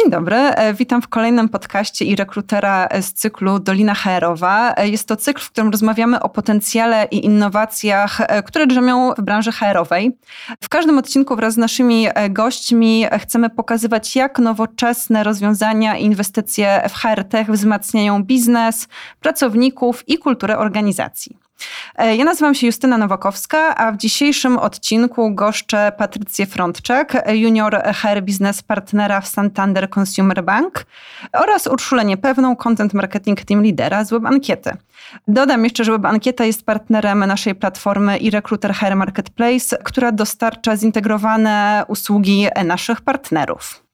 Dzień dobry, e, witam w kolejnym podcaście i rekrutera z cyklu Dolina HR-owa. E, jest to cykl, w którym rozmawiamy o potencjale i innowacjach, e, które drzemią w branży HR-owej. W każdym odcinku wraz z naszymi gośćmi chcemy pokazywać, jak nowoczesne rozwiązania i inwestycje w HR-tech wzmacniają biznes, pracowników i kulturę organizacji. E, ja nazywam się Justyna Nowakowska, a w dzisiejszym odcinku goszczę Patrycję Frontczak, junior HR Business Partnera w Santander Consumer Bank oraz Urszulę Niepewną, Content Marketing Team Leadera z Web Ankiety. Dodam jeszcze, że Web Ankieta jest partnerem naszej platformy i Recruiter HR Marketplace, która dostarcza zintegrowane usługi naszych partnerów.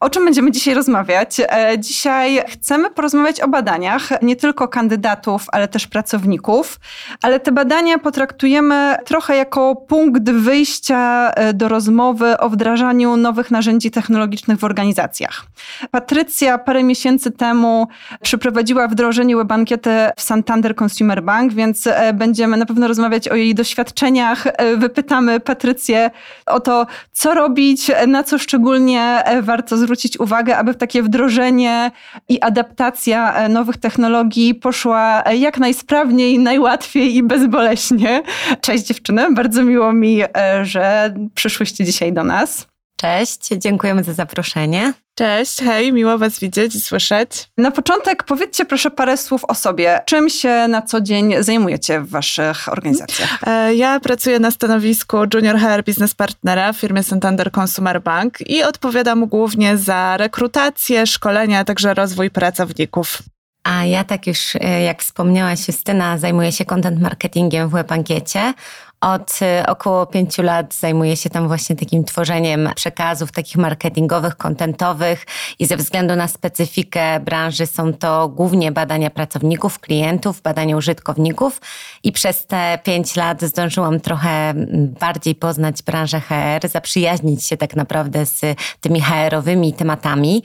O czym będziemy dzisiaj rozmawiać? E, dzisiaj chcemy porozmawiać o badaniach, nie tylko kandydatów, ale też pracowników, ale te badania potraktujemy trochę jako punkt wyjścia e, do rozmowy o wdrażaniu nowych narzędzi technologicznych w organizacjach. Patrycja parę miesięcy temu przeprowadziła wdrożenie webankiety w Santander Consumer Bank, więc e, będziemy na pewno rozmawiać o jej doświadczeniach. Wypytamy Patrycję o to, co robić, na co szczególnie warto zwrócić uwagę, aby takie wdrożenie i adaptacja e, nowych technologii poszła e, jak najsprawniej, najłatwiej i bezboleśnie. Cześć dziewczyny, bardzo miło mi, e, że przyszłyście dzisiaj do nas. Cześć, dziękujemy za zaproszenie. Cześć, hej, miło Was widzieć i słyszeć. Na początek powiedzcie proszę parę słów o sobie. Czym się na co dzień zajmujecie w Waszych organizacjach? E, ja pracuję na stanowisku Junior HR Business Partnera w firmie Santander Consumer Bank i odpowiadam głównie za rekrutację, szkolenia, a także rozwój pracowników. A ja tak już, e, jak wspomniałaś Justyna, zajmuję się content marketingiem w WebAnkiecie. Od y, około pięciu lat zajmuję się tam właśnie takim tworzeniem przekazów takich marketingowych, kontentowych i ze względu na specyfikę branży są to głównie badania pracowników, klientów, badania użytkowników i przez te pięć lat zdążyłam trochę bardziej poznać branżę HR, zaprzyjaźnić się tak naprawdę z tymi HR-owymi tematami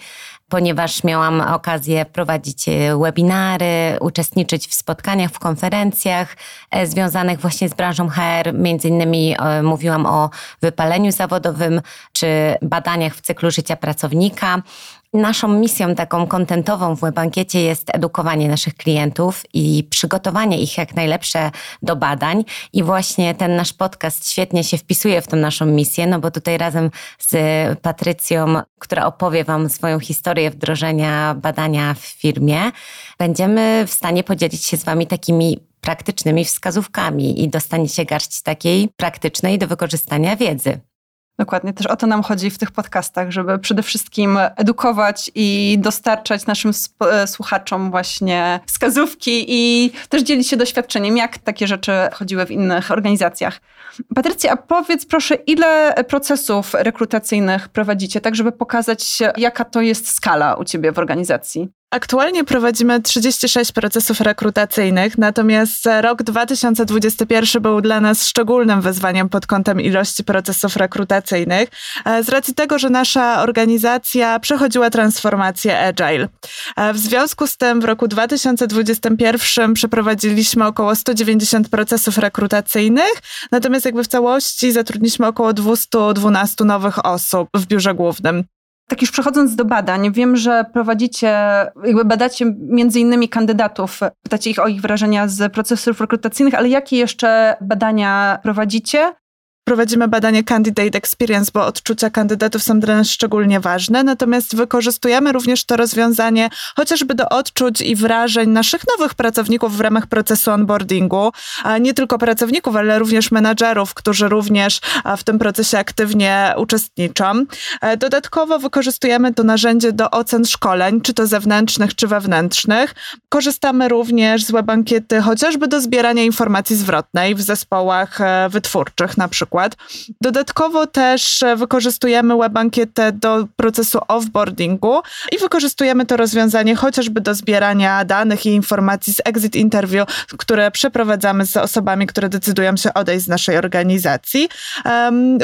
ponieważ miałam okazję prowadzić e, webinary, uczestniczyć w spotkaniach, w konferencjach e, związanych właśnie z branżą HR. Między innymi e, mówiłam o wypaleniu zawodowym czy badaniach w cyklu życia pracownika. Naszą misją taką kontentową w WebAnkiecie jest edukowanie naszych klientów i przygotowanie ich jak najlepsze do badań. I właśnie ten nasz podcast świetnie się wpisuje w tą naszą misję, no bo tutaj razem z Patrycją, która opowie Wam swoją historię wdrożenia badania w firmie, będziemy w stanie podzielić się z Wami takimi praktycznymi wskazówkami i dostaniecie garść takiej praktycznej do wykorzystania wiedzy. Dokładnie, też o to nam chodzi w tych podcastach, żeby przede wszystkim edukować i dostarczać naszym e, słuchaczom właśnie wskazówki i też dzielić się doświadczeniem, jak takie rzeczy chodziły w innych organizacjach. Patrycja, a powiedz proszę, ile procesów rekrutacyjnych prowadzicie, tak żeby pokazać, jaka to jest skala u ciebie w organizacji? Aktualnie prowadzimy 36 procesów rekrutacyjnych, natomiast rok 2021 był dla nas szczególnym wyzwaniem pod kątem ilości procesów rekrutacyjnych, e, z racji tego, że nasza organizacja przechodziła transformację agile. E, w związku z tym w roku 2021 przeprowadziliśmy około 190 procesów rekrutacyjnych, natomiast jakby w całości zatrudniliśmy około 212 nowych osób w biurze głównym. Tak już przechodząc do badań, wiem, że prowadzicie, jakby badacie między innymi kandydatów, pytacie ich o ich wrażenia z procesów rekrutacyjnych, ale jakie jeszcze badania prowadzicie? Prowadzimy badanie Candidate Experience, bo odczucia kandydatów są dla nas szczególnie ważne. Natomiast wykorzystujemy również to rozwiązanie chociażby do odczuć i wrażeń naszych nowych pracowników w ramach procesu onboardingu. A nie tylko pracowników, ale również menadżerów, którzy również w tym procesie aktywnie uczestniczą. E, dodatkowo wykorzystujemy to narzędzie do ocen szkoleń, czy to zewnętrznych, czy wewnętrznych. Korzystamy również z web ankiety chociażby do zbierania informacji zwrotnej w zespołach e, wytwórczych na przykład przykład. Dodatkowo też e, wykorzystujemy WebAnkietę do procesu offboardingu i wykorzystujemy to rozwiązanie chociażby do zbierania danych i informacji z exit interview, które przeprowadzamy z osobami, które decydują się odejść z naszej organizacji.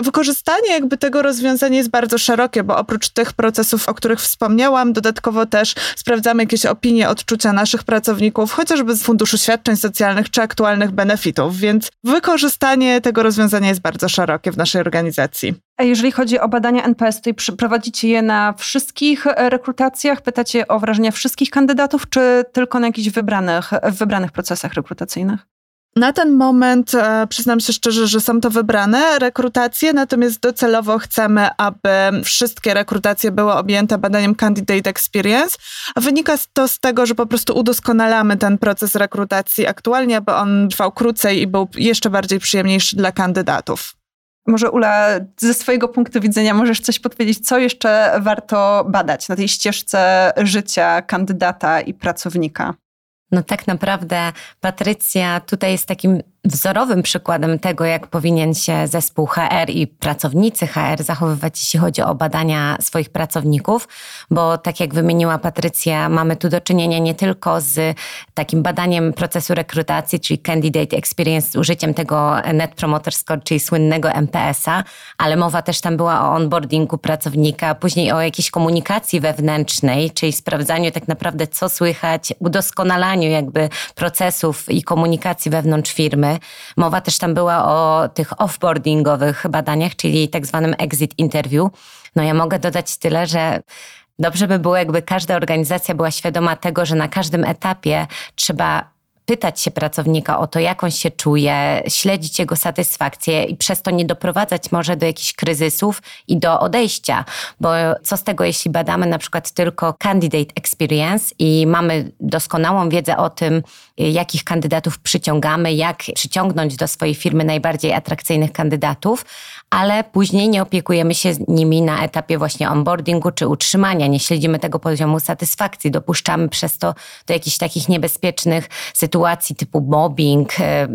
Wykorzystanie jakby tego rozwiązania jest bardzo szerokie, bo oprócz tych procesów, o których wspomniałam, dodatkowo też sprawdzamy jakieś opinie, odczucia naszych pracowników, chociażby z funduszu świadczeń socjalnych czy aktualnych benefitów, więc wykorzystanie tego rozwiązania jest bardzo bardzo szerokie w naszej organizacji. A jeżeli chodzi o badania NPS, to prowadzicie je na wszystkich rekrutacjach? Pytacie o wrażenia wszystkich kandydatów, czy tylko na jakichś wybranych, wybranych procesach rekrutacyjnych? Na ten moment e, przyznam się szczerze, że są to wybrane rekrutacje, natomiast docelowo chcemy, aby wszystkie rekrutacje były objęte badaniem Candidate Experience. Wynika to z tego, że po prostu udoskonalamy ten proces rekrutacji aktualnie, aby on trwał krócej i był jeszcze bardziej przyjemniejszy dla kandydatów. Może Ula, ze swojego punktu widzenia możesz coś podpowiedzieć, co jeszcze warto badać na tej ścieżce życia kandydata i pracownika? No tak naprawdę Patrycja tutaj jest takim wzorowym przykładem tego, jak powinien się zespół HR i pracownicy HR zachowywać, jeśli chodzi o badania swoich pracowników, bo tak jak wymieniła Patrycja, mamy tu do czynienia nie tylko z takim badaniem procesu rekrutacji, czyli Candidate Experience z użyciem tego Net Promoter Score, czyli słynnego MPS-a, ale mowa też tam była o onboardingu pracownika, później o jakiejś komunikacji wewnętrznej, czyli sprawdzaniu tak naprawdę, co słychać, udoskonalaniu jakby procesów i komunikacji wewnątrz firmy, Mowa też tam była o tych offboardingowych badaniach, czyli tak zwanym exit interview. No ja mogę dodać tyle, że dobrze by było, jakby każda organizacja była świadoma tego, że na każdym etapie trzeba pytać się pracownika o to, jak on się czuje, śledzić jego satysfakcję i przez to nie doprowadzać może do jakichś kryzysów i do odejścia. Bo co z tego, jeśli badamy na przykład tylko candidate experience i mamy doskonałą wiedzę o tym, jakich kandydatów przyciągamy, jak przyciągnąć do swojej firmy najbardziej atrakcyjnych kandydatów, ale później nie opiekujemy się nimi na etapie właśnie onboardingu czy utrzymania, nie śledzimy tego poziomu satysfakcji, dopuszczamy przez to do jakichś takich niebezpiecznych sytuacji typu mobbing. E,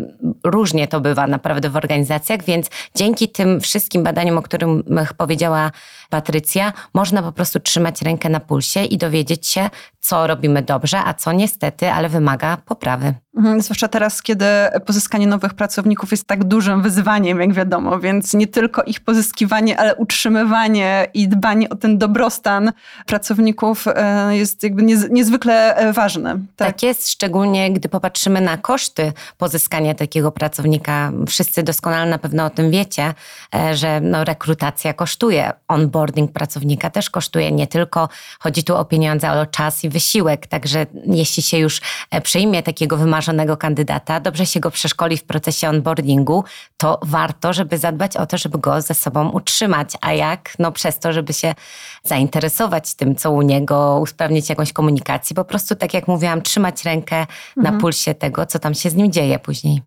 różnie to bywa naprawdę w organizacjach, więc dzięki tym wszystkim badaniom, o których powiedziała Patrycja, można po prostu trzymać rękę na pulsie i dowiedzieć się, co robimy dobrze, a co niestety, ale wymaga poprawy. Mhm, zwłaszcza teraz, kiedy pozyskanie nowych pracowników jest tak dużym wyzwaniem, jak wiadomo, więc nie tylko ich pozyskiwanie, ale utrzymywanie i dbanie o ten dobrostan pracowników e, jest jakby niezwykle e, ważne. Tak. tak jest, szczególnie gdy popatrzymy na koszty pozyskania takiego pracownika. Wszyscy doskonale na pewno o tym wiecie, e, że no, rekrutacja kosztuje, onboarding pracownika też kosztuje. Nie tylko chodzi tu o pieniądze, ale o czas i wysiłek. Także jeśli się już przyjmie takiego wymarzonego wymarzonego kandydata, dobrze się go przeszkoli w procesie onboardingu, to warto, żeby zadbać o to, żeby go ze sobą utrzymać. A jak? No przez to, żeby się zainteresować tym, co u niego, usprawnić jakąś komunikację. Po prostu, tak jak mówiłam, trzymać rękę mhm. na pulsie tego, co tam się z nim dzieje później.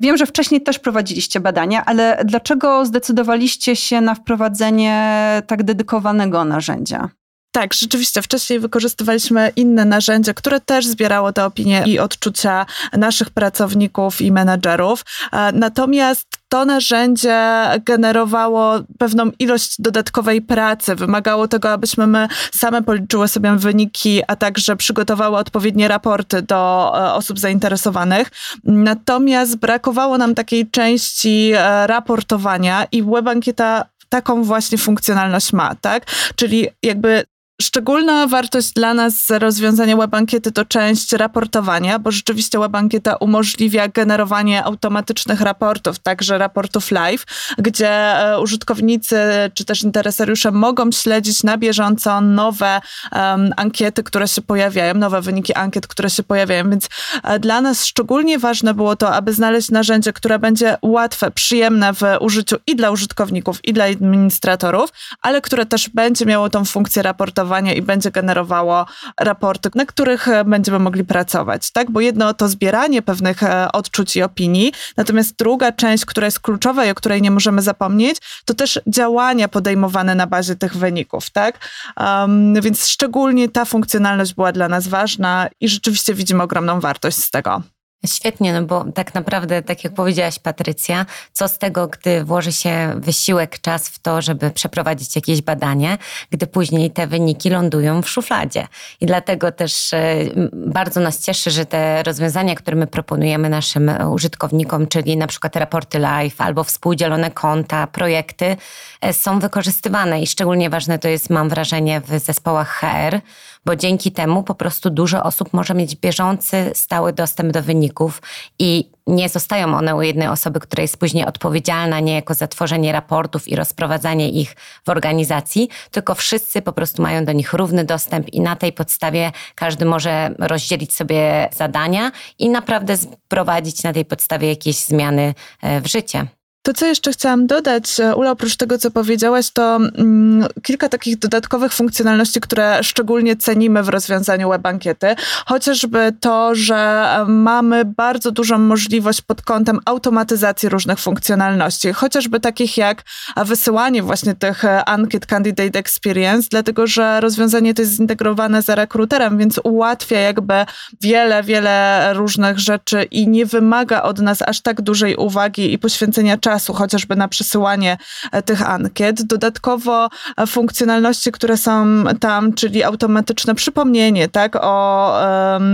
Wiem, że wcześniej też prowadziliście badania, ale dlaczego zdecydowaliście się na wprowadzenie tak dedykowanego narzędzia? Tak, rzeczywiście wcześniej wykorzystywaliśmy inne narzędzie, które też zbierało te opinie i odczucia naszych pracowników i menedżerów. E, natomiast to narzędzie generowało pewną ilość dodatkowej pracy, wymagało tego, abyśmy my same policzyły sobie wyniki, a także przygotowały odpowiednie raporty do e, osób zainteresowanych. Natomiast brakowało nam takiej części e, raportowania i WebAnkieta taką właśnie funkcjonalność ma, tak? Czyli jakby Szczególna wartość dla nas rozwiązania WebAnkiety to część raportowania, bo rzeczywiście WebAnkieta umożliwia generowanie automatycznych raportów, także raportów live, gdzie e, użytkownicy czy też interesariusze mogą śledzić na bieżąco nowe um, ankiety, które się pojawiają, nowe wyniki ankiet, które się pojawiają. Więc e, dla nas szczególnie ważne było to, aby znaleźć narzędzie, które będzie łatwe, przyjemne w użyciu i dla użytkowników, i dla administratorów, ale które też będzie miało tą funkcję raportowania i będzie generowało raporty, na których e, będziemy mogli pracować, tak? Bo jedno to zbieranie pewnych e, odczuć i opinii, natomiast druga część, która jest kluczowa i o której nie możemy zapomnieć, to też działania podejmowane na bazie tych wyników, tak? Um, więc szczególnie ta funkcjonalność była dla nas ważna i rzeczywiście widzimy ogromną wartość z tego. Świetnie, no bo tak naprawdę, tak jak powiedziałaś Patrycja, co z tego, gdy włoży się wysiłek, czas w to, żeby przeprowadzić jakieś badanie, gdy później te wyniki lądują w szufladzie. I dlatego też e, bardzo nas cieszy, że te rozwiązania, które my proponujemy naszym użytkownikom, czyli na przykład raporty live albo współdzielone konta, projekty, e, są wykorzystywane i szczególnie ważne to jest, mam wrażenie, w zespołach HR, bo dzięki temu po prostu dużo osób może mieć bieżący, stały dostęp do wyników i nie zostają one u jednej osoby, która jest później odpowiedzialna niejako za tworzenie raportów i rozprowadzanie ich w organizacji, tylko wszyscy po prostu mają do nich równy dostęp i na tej podstawie każdy może rozdzielić sobie zadania i naprawdę wprowadzić na tej podstawie jakieś zmiany e, w życie. To, co jeszcze chciałam dodać, Ula, oprócz tego, co powiedziałaś, to mm, kilka takich dodatkowych funkcjonalności, które szczególnie cenimy w rozwiązaniu web ankiety. Chociażby to, że mamy bardzo dużą możliwość pod kątem automatyzacji różnych funkcjonalności, chociażby takich jak wysyłanie właśnie tych e, ankiet Candidate Experience, dlatego że rozwiązanie to jest zintegrowane z rekruterem, więc ułatwia jakby wiele, wiele różnych rzeczy i nie wymaga od nas aż tak dużej uwagi i poświęcenia czasu czasu, chociażby na przesyłanie e, tych ankiet. Dodatkowo e, funkcjonalności, które są tam, czyli automatyczne przypomnienie tak, o,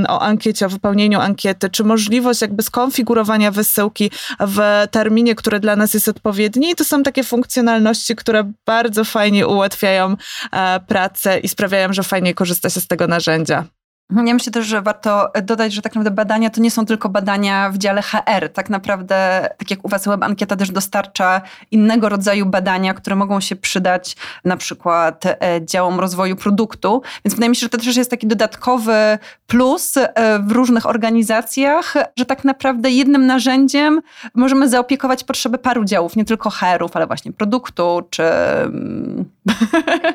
o ankiecie, o wypełnieniu ankiety, czy możliwość jakby skonfigurowania wysyłki w terminie, który dla nas jest odpowiedni. To są takie funkcjonalności, które bardzo fajnie ułatwiają e, pracę i sprawiają, że fajnie korzysta się z tego narzędzia. Ja myślę też, że warto dodać, że tak naprawdę badania to nie są tylko badania w dziale HR. Tak naprawdę, tak jak u Was Web Ankieta też dostarcza innego rodzaju badania, które mogą się przydać na przykład e, działom rozwoju produktu. Więc wydaje mi się, że to też jest taki dodatkowy plus e, w różnych organizacjach, że tak naprawdę jednym narzędziem możemy zaopiekować potrzeby paru działów, nie tylko HR-ów, ale właśnie produktu, czy... Mm,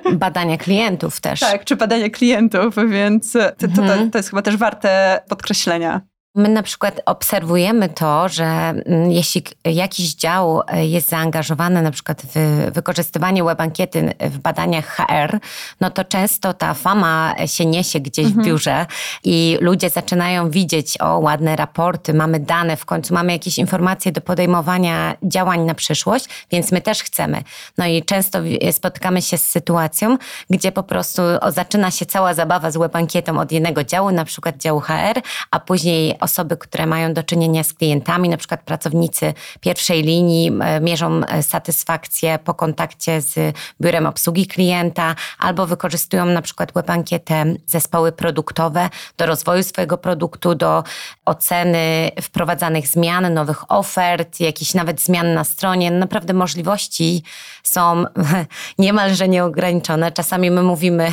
badania klientów też. Tak, czy badania klientów, więc to, to mhm. to jest chyba też warte podkreślenia. My na przykład obserwujemy to, że mm, jeśli jakiś dział e, jest zaangażowany na przykład w wykorzystywanie web ankiety w badaniach HR, no to często ta fama się niesie gdzieś mhm. w biurze i ludzie zaczynają widzieć, o ładne raporty, mamy dane, w końcu mamy jakieś informacje do podejmowania działań na przyszłość, więc my też chcemy. No i często spotykamy się z sytuacją, gdzie po prostu zaczyna się cała zabawa z web ankietą od jednego działu, na przykład działu HR, a później osoby, które mają do czynienia z klientami, na przykład pracownicy pierwszej linii, mierzą e, satysfakcję po kontakcie z biurem obsługi klienta, albo wykorzystują na przykład web ankietę zespoły produktowe do rozwoju swojego produktu, do oceny wprowadzanych zmian, nowych ofert, jakichś nawet zmian na stronie. Naprawdę możliwości są niemalże nieograniczone. Czasami my mówimy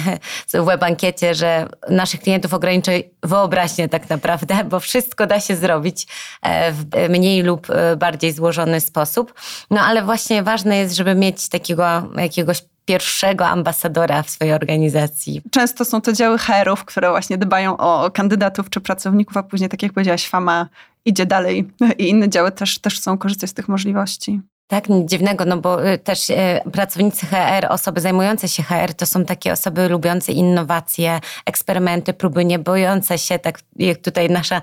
w web ankiecie, że naszych klientów ograniczy wyobraźnię tak naprawdę, bo wszystko da się zrobić e, w mniej lub e, bardziej złożony sposób. No ale właśnie ważne jest, żeby mieć takiego jakiegoś pierwszego ambasadora w swojej organizacji. Często są to działy HR-ów, które właśnie dbają o kandydatów czy pracowników, a później, tak jak powiedziałaś, fama idzie dalej i inne działy też, też chcą korzystać z tych możliwości. Tak, nic dziwnego, no bo y, też y, pracownicy HR, osoby zajmujące się HR, to są takie osoby lubiące innowacje, eksperymenty, próby, nie bojące się, tak jak tutaj nasza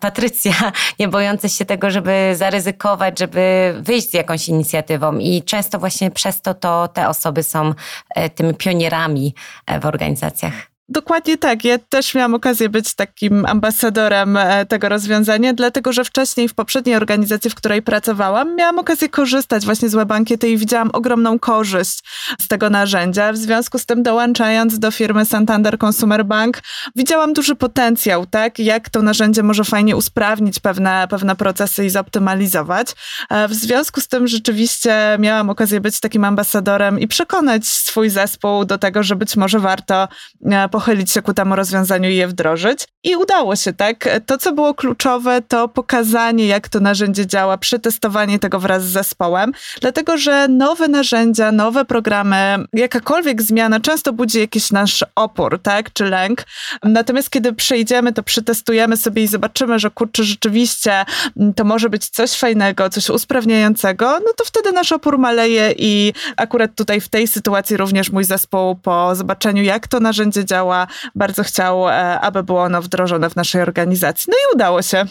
Patrycja, nie bojące się tego, żeby zaryzykować, żeby wyjść z jakąś inicjatywą. I często właśnie przez to, to te osoby są e, tymi pionierami e, w organizacjach. Dokładnie tak. Ja też miałam okazję być takim ambasadorem e, tego rozwiązania, dlatego że wcześniej w poprzedniej organizacji, w której pracowałam, miałam okazję korzystać właśnie z WebAnkiety i widziałam ogromną korzyść z tego narzędzia. W związku z tym dołączając do firmy Santander Consumer Bank, widziałam duży potencjał, tak? Jak to narzędzie może fajnie usprawnić pewne, pewne procesy i zoptymalizować. E, w związku z tym rzeczywiście miałam okazję być takim ambasadorem i przekonać swój zespół do tego, że być może warto e, pochylić się ku temu rozwiązaniu i je wdrożyć. I udało się, tak? To, co było kluczowe, to pokazanie, jak to narzędzie działa, przetestowanie tego wraz z zespołem, dlatego że nowe narzędzia, nowe programy, jakakolwiek zmiana często budzi jakiś nasz opór, tak? Czy lęk. Natomiast kiedy przejdziemy, to przetestujemy sobie i zobaczymy, że kurczę, rzeczywiście mm, to może być coś fajnego, coś usprawniającego, no to wtedy nasz opór maleje i akurat tutaj w tej sytuacji również mój zespół po zobaczeniu, jak to narzędzie działa, działa, bardzo chciał, e, aby było ono wdrożone w naszej organizacji. No i udało się.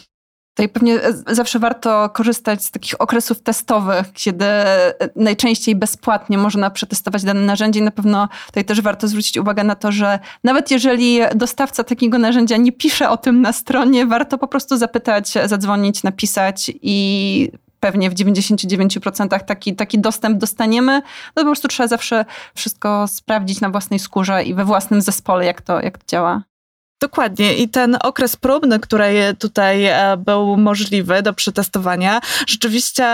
Tutaj pewnie e, zawsze warto korzystać z takich okresów testowych, kiedy e, najczęściej bezpłatnie można przetestować dane narzędzie i na pewno tutaj też warto zwrócić uwagę na to, że nawet jeżeli dostawca takiego narzędzia nie pisze o tym na stronie, warto po prostu zapytać, zadzwonić, napisać i pewnie w 99% taki, taki dostęp dostaniemy. No po prostu trzeba zawsze wszystko sprawdzić na własnej skórze i we własnym zespole, jak to, jak to działa. Dokładnie i ten okres próbny, który tutaj e, był możliwy do przetestowania, rzeczywiście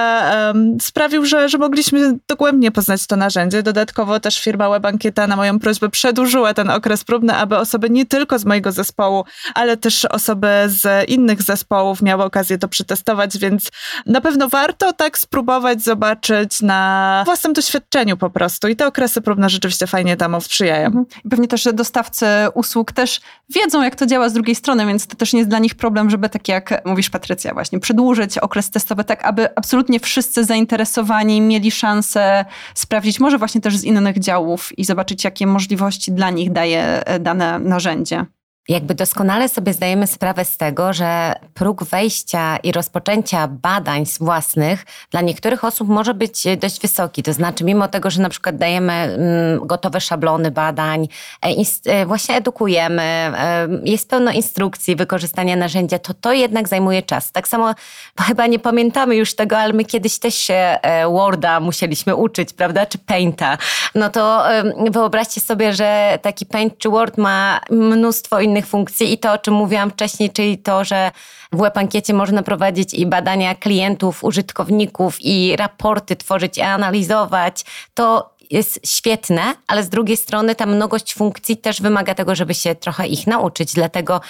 um, sprawił, że, że mogliśmy dogłębnie poznać to narzędzie. Dodatkowo też firma WebAnkieta na moją prośbę przedłużyła ten okres próbny, aby osoby nie tylko z mojego zespołu, ale też osoby z innych zespołów miały okazję to przetestować, więc na pewno warto tak spróbować, zobaczyć na własnym doświadczeniu po prostu i te okresy próbne rzeczywiście fajnie temu sprzyjają. Mhm. Pewnie też dostawcy usług też wiedzą, jak to działa z drugiej strony, więc to też nie jest dla nich problem, żeby tak jak mówisz Patrycja właśnie, przedłużyć okres testowy tak, aby absolutnie wszyscy zainteresowani mieli szansę sprawdzić, może właśnie też z innych działów i zobaczyć, jakie możliwości dla nich daje dane narzędzie jakby doskonale sobie zdajemy sprawę z tego, że próg wejścia i rozpoczęcia badań własnych dla niektórych osób może być dość wysoki. To znaczy, mimo tego, że na przykład dajemy mm, gotowe szablony badań, e, e, właśnie edukujemy, e, jest pełno instrukcji wykorzystania narzędzia, to to jednak zajmuje czas. Tak samo chyba nie pamiętamy już tego, ale my kiedyś też się Worda musieliśmy uczyć, prawda, czy Painta. No to wyobraźcie sobie, że taki Paint czy Word ma mnóstwo innych innych funkcji i to, o czym mówiłam wcześniej, czyli to, że w WebAnkiecie można prowadzić i badania klientów, użytkowników i raporty tworzyć i analizować, to jest świetne, ale z drugiej strony ta mnogość funkcji też wymaga tego, żeby się trochę ich nauczyć. Dlatego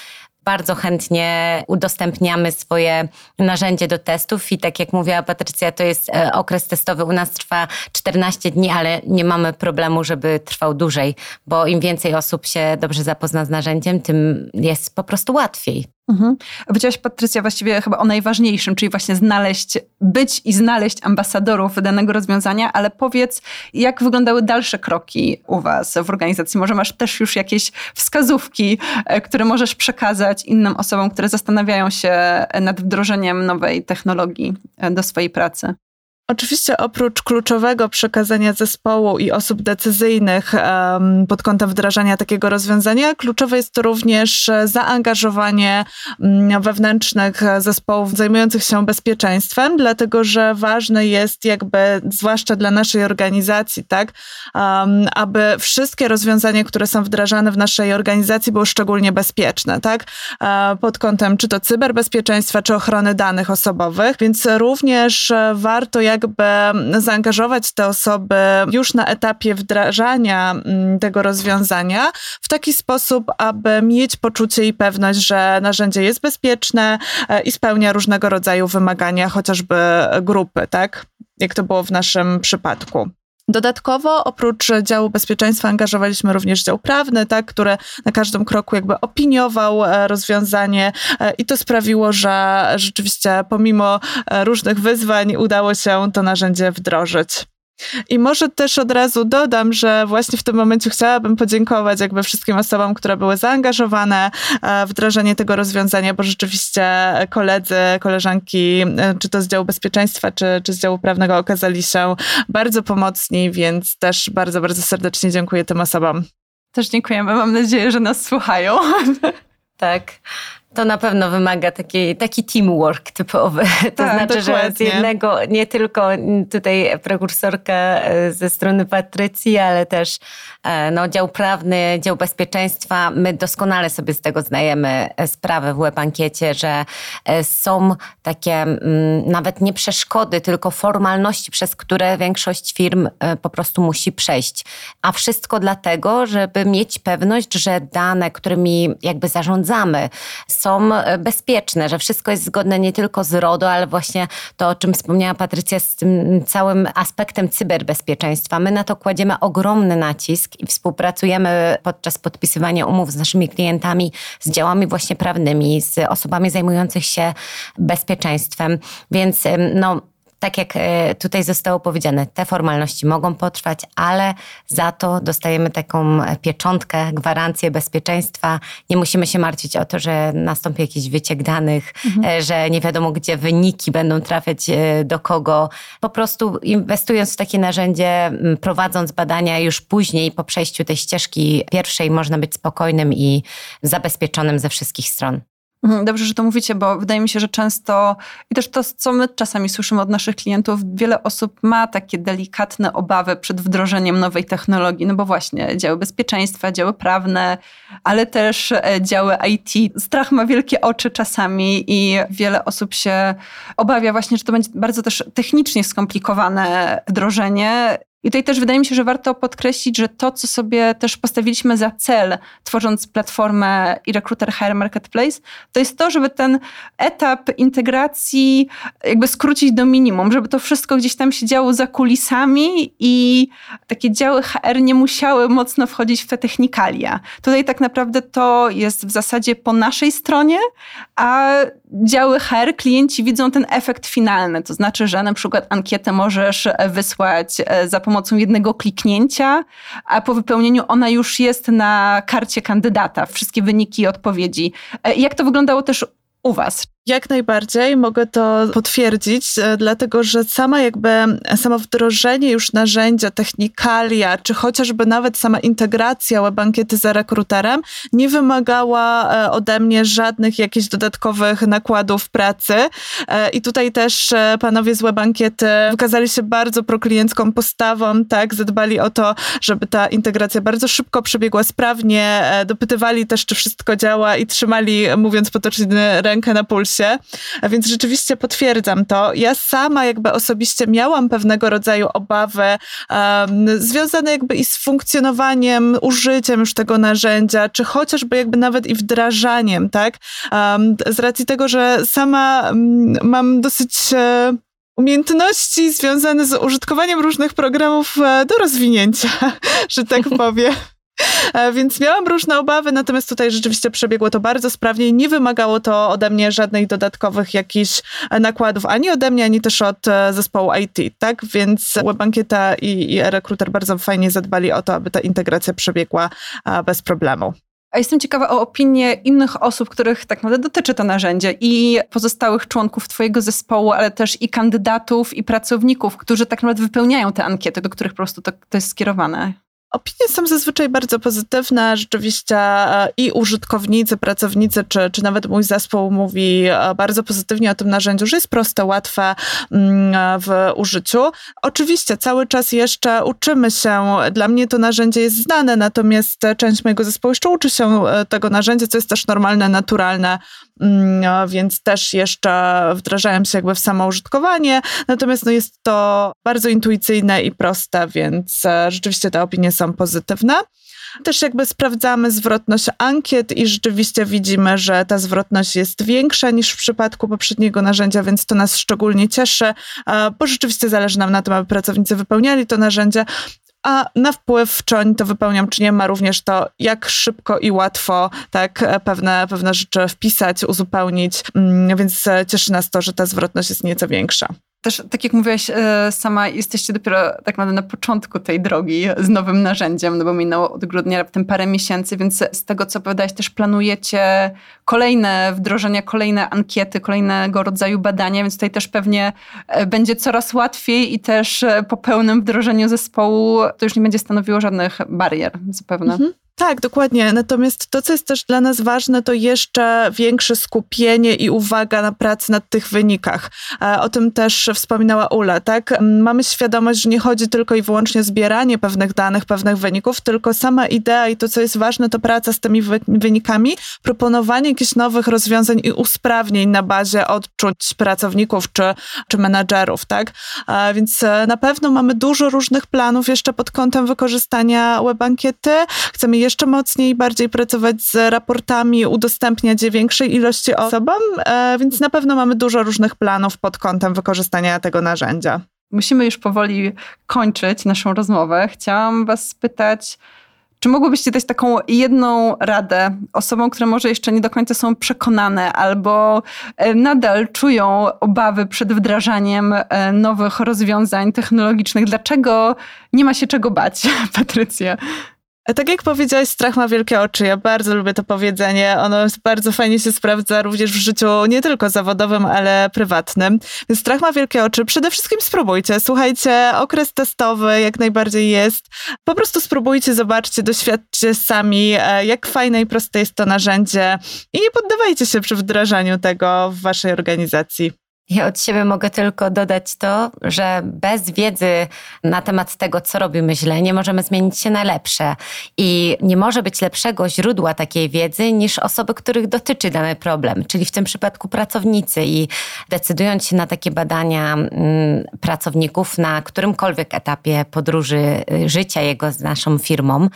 bardzo chętnie udostępniamy swoje narzędzie do testów i tak jak mówiła Patrycja, to jest e, okres testowy u nas trwa 14 dni, ale nie mamy problemu, żeby trwał dłużej, bo im więcej osób się dobrze zapozna z narzędziem, tym jest po prostu łatwiej. Mhm. Powiedziałaś, Patrycja, właściwie chyba o najważniejszym, czyli właśnie znaleźć, być i znaleźć ambasadorów danego rozwiązania, ale powiedz, jak wyglądały dalsze kroki u Was w organizacji? Może masz też już jakieś wskazówki, e, które możesz przekazać innym osobom, które zastanawiają się nad wdrożeniem nowej technologii e, do swojej pracy? Oczywiście oprócz kluczowego przekazania zespołu i osób decyzyjnych um, pod kątem wdrażania takiego rozwiązania, kluczowe jest to również zaangażowanie um, wewnętrznych zespołów zajmujących się bezpieczeństwem, dlatego że ważne jest jakby, zwłaszcza dla naszej organizacji, tak, um, aby wszystkie rozwiązania, które są wdrażane w naszej organizacji były szczególnie bezpieczne, tak, e, pod kątem czy to cyberbezpieczeństwa, czy ochrony danych osobowych, więc również warto jak jakby zaangażować te osoby już na etapie wdrażania mm, tego rozwiązania w taki sposób, aby mieć poczucie i pewność, że narzędzie jest bezpieczne e, i spełnia różnego rodzaju wymagania, chociażby grupy, tak? Jak to było w naszym przypadku. Dodatkowo oprócz działu bezpieczeństwa angażowaliśmy również dział prawny, tak, który na każdym kroku jakby opiniował e, rozwiązanie e, i to sprawiło, że rzeczywiście pomimo e, różnych wyzwań udało się to narzędzie wdrożyć. I może też od razu dodam, że właśnie w tym momencie chciałabym podziękować jakby wszystkim osobom, które były zaangażowane w wdrażanie tego rozwiązania, bo rzeczywiście koledzy, koleżanki, e, czy to z działu bezpieczeństwa, czy, czy z działu prawnego okazali się bardzo pomocni, więc też bardzo, bardzo serdecznie dziękuję tym osobom. Też dziękujemy. Mam nadzieję, że nas słuchają. Tak to na pewno wymaga taki, taki teamwork typowy. To tak, znaczy, dokładnie. że z jednego, nie tylko tutaj prekursorka e, ze strony Patrycji, ale też e, no, dział prawny, dział bezpieczeństwa. My doskonale sobie z tego zdajemy e, sprawę w WebAnkiecie, że są takie nawet nie przeszkody, tylko formalności, przez które większość firm po prostu musi przejść. A wszystko dlatego, żeby mieć pewność, że dane, którymi jakby zarządzamy, są e, bezpieczne, że wszystko jest zgodne nie tylko z RODO, ale właśnie to, o czym wspomniała Patrycja, z tym całym aspektem cyberbezpieczeństwa. My na to kładziemy ogromny nacisk i współpracujemy podczas podpisywania umów z naszymi klientami, z działami właśnie prawnymi, z osobami zajmujących się bezpieczeństwem. Więc no, tak jak e, tutaj zostało powiedziane, te formalności mogą potrwać, ale za to dostajemy taką pieczątkę, gwarancję bezpieczeństwa. Nie musimy się martwić o to, że nastąpi jakiś wyciek danych, mhm. E, że nie wiadomo, gdzie wyniki będą trafiać e, do kogo. Po prostu inwestując w takie narzędzie, prowadząc badania już później, po przejściu tej ścieżki pierwszej, można być spokojnym i zabezpieczonym ze wszystkich stron. Mhm, dobrze, że to mówicie, bo wydaje mi się, że często i też to, co my czasami słyszymy od naszych klientów, wiele osób ma takie delikatne obawy przed wdrożeniem nowej technologii, no bo właśnie działy bezpieczeństwa, działy prawne, ale też e, działy IT. Strach ma wielkie oczy czasami i wiele osób się obawia właśnie, że to będzie bardzo też technicznie skomplikowane wdrożenie i tutaj też wydaje mi się, że warto podkreślić, że to, co sobie też postawiliśmy za cel, tworząc platformę i Recruiter Hire Marketplace, to jest to, żeby ten etap integracji jakby skrócić do minimum, żeby to wszystko gdzieś tam się działo za kulisami i takie działy HR nie musiały mocno wchodzić w te technikalia. Tutaj tak naprawdę to jest w zasadzie po naszej stronie, a działy HR, klienci widzą ten efekt finalny, to znaczy, że na przykład ankietę możesz wysłać e, za pomocą jednego kliknięcia, a po wypełnieniu ona już jest na karcie kandydata, wszystkie wyniki i odpowiedzi. E, jak to wyglądało też u Was? Jak najbardziej mogę to potwierdzić, e, dlatego że sama jakby, samo wdrożenie już narzędzia, technikalia, czy chociażby nawet sama integracja webankiety za rekruterem nie wymagała e, ode mnie żadnych jakichś dodatkowych nakładów pracy. E, I tutaj też panowie z webankiety wykazali się bardzo prokliencką postawą, tak, zadbali o to, żeby ta integracja bardzo szybko przebiegła sprawnie, dopytywali też, czy wszystko działa i trzymali, mówiąc potocznie, rękę na pulsie a więc rzeczywiście potwierdzam to. Ja sama jakby osobiście miałam pewnego rodzaju obawy um, związane jakby i z funkcjonowaniem, użyciem już tego narzędzia, czy chociażby jakby nawet i wdrażaniem, tak? Um, z racji tego, że sama um, mam dosyć e, umiejętności związane z użytkowaniem różnych programów e, do rozwinięcia, że tak powiem. E, więc miałam różne obawy, natomiast tutaj rzeczywiście przebiegło to bardzo sprawnie i nie wymagało to ode mnie żadnych dodatkowych jakichś e, nakładów, ani ode mnie, ani też od e, zespołu IT, tak? Więc WebAnkieta i, i Recruiter bardzo fajnie zadbali o to, aby ta integracja przebiegła bez problemu. A jestem ciekawa o opinię innych osób, których tak naprawdę dotyczy to narzędzie i pozostałych członków Twojego zespołu, ale też i kandydatów, i pracowników, którzy tak naprawdę wypełniają te ankiety, do których po prostu to, to jest skierowane. Opinie są zazwyczaj bardzo pozytywne. Rzeczywiście e, i użytkownicy, pracownicy, czy, czy nawet mój zespół mówi e, bardzo pozytywnie o tym narzędziu, że jest proste, łatwe mm, e, w użyciu. Oczywiście cały czas jeszcze uczymy się. Dla mnie to narzędzie jest znane, natomiast część mojego zespołu jeszcze uczy się tego narzędzia, co jest też normalne, naturalne Mm, więc też jeszcze wdrażałem się jakby w samo użytkowanie. Natomiast no jest to bardzo intuicyjne i proste, więc rzeczywiście te opinie są pozytywne. Też jakby sprawdzamy zwrotność ankiet i rzeczywiście widzimy, że ta zwrotność jest większa niż w przypadku poprzedniego narzędzia, więc to nas szczególnie cieszy, bo rzeczywiście zależy nam na tym, aby pracownicy wypełniali to narzędzie, a na wpływ, czy oni to wypełnią, czy nie, ma również to, jak szybko i łatwo tak pewne, pewne rzeczy wpisać, uzupełnić, mm, więc cieszy nas to, że ta zwrotność jest nieco większa też, tak jak mówiłaś e, sama, jesteście dopiero tak naprawdę na początku tej drogi z nowym narzędziem, no bo minęło od grudnia raptem parę miesięcy, więc z tego, co opowiadałaś, też planujecie kolejne wdrożenia, kolejne ankiety, kolejnego rodzaju badania, więc tutaj też pewnie e, będzie coraz łatwiej i też e, po pełnym wdrożeniu zespołu to już nie będzie stanowiło żadnych barier zapewne. Mhm. Tak, dokładnie. Natomiast to, co jest też dla nas ważne, to jeszcze większe skupienie i uwaga na pracy nad tych wynikach. E, o tym też wspominała Ula, tak? Mamy świadomość, że nie chodzi tylko i wyłącznie o zbieranie pewnych danych, pewnych wyników, tylko sama idea i to, co jest ważne, to praca z tymi wynikami, proponowanie jakichś nowych rozwiązań i usprawnień na bazie odczuć pracowników czy, czy menadżerów, tak? E, więc e, na pewno mamy dużo różnych planów jeszcze pod kątem wykorzystania webankiety. Chcemy jeszcze mocniej, bardziej pracować z raportami, udostępniać je większej ilości osobom, e, więc na pewno mamy dużo różnych planów pod kątem wykorzystania tego narzędzia. Musimy już powoli kończyć naszą rozmowę. Chciałam Was spytać, czy mogłybyście dać taką jedną radę osobom, które może jeszcze nie do końca są przekonane albo e, nadal czują obawy przed wdrażaniem e, nowych rozwiązań technologicznych? Dlaczego nie ma się czego bać, Patrycja? Tak jak powiedziałaś, strach ma wielkie oczy. Ja bardzo lubię to powiedzenie. Ono bardzo fajnie się sprawdza również w życiu nie tylko zawodowym, ale prywatnym. Więc strach ma wielkie oczy. Przede wszystkim spróbujcie. Słuchajcie, okres testowy jak najbardziej jest. Po prostu spróbujcie, zobaczcie, doświadczcie sami, e, jak fajne i proste jest to narzędzie i nie poddawajcie się przy wdrażaniu tego w waszej organizacji. Ja od siebie mogę tylko dodać to, że bez wiedzy na temat tego, co robimy źle, nie możemy zmienić się na lepsze. I nie może być lepszego źródła takiej wiedzy niż osoby, których dotyczy dany problem, czyli w tym przypadku pracownicy. I decydując się na takie badania mm, pracowników na którymkolwiek etapie podróży y, życia jego z naszą firmą,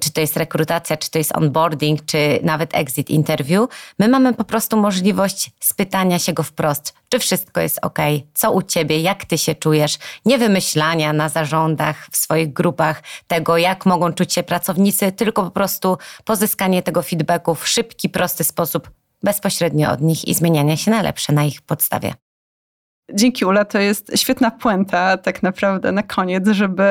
czy to jest rekrutacja, czy to jest onboarding, czy nawet exit interview, my mamy po prostu możliwość spytania się go wprost, czy wszystko jest ok, co u ciebie, jak ty się czujesz, nie wymyślania na zarządach, w swoich grupach tego, jak mogą czuć się pracownicy, tylko po prostu pozyskanie tego feedbacku w szybki, prosty sposób, bezpośrednio od nich i zmieniania się na lepsze na ich podstawie. Dzięki Ula, to jest świetna puenta tak naprawdę na koniec, żeby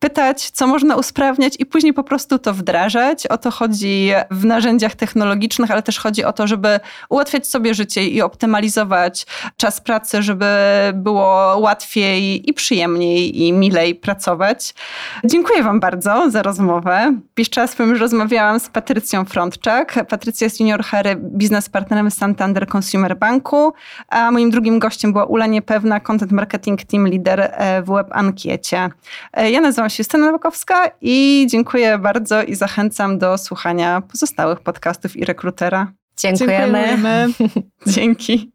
pytać, co można usprawniać i później po prostu to wdrażać. O to chodzi w narzędziach technologicznych, ale też chodzi o to, żeby ułatwiać sobie życie i optymalizować czas pracy, żeby było łatwiej i przyjemniej i milej pracować. Dziękuję Wam bardzo za rozmowę. Powiem, że rozmawiałam z Patrycją Frontczak. Patrycja jest junior Harry, biznes partnerem Santander Consumer Banku, a moim drugim gościem była Ula Niepewna, content marketing team leader e, w Web Ankiecie. E, ja nazywam się Justyna Nowakowska i dziękuję bardzo i zachęcam do słuchania pozostałych podcastów i rekrutera. Dziękujemy. Dziękujemy. Dzięki.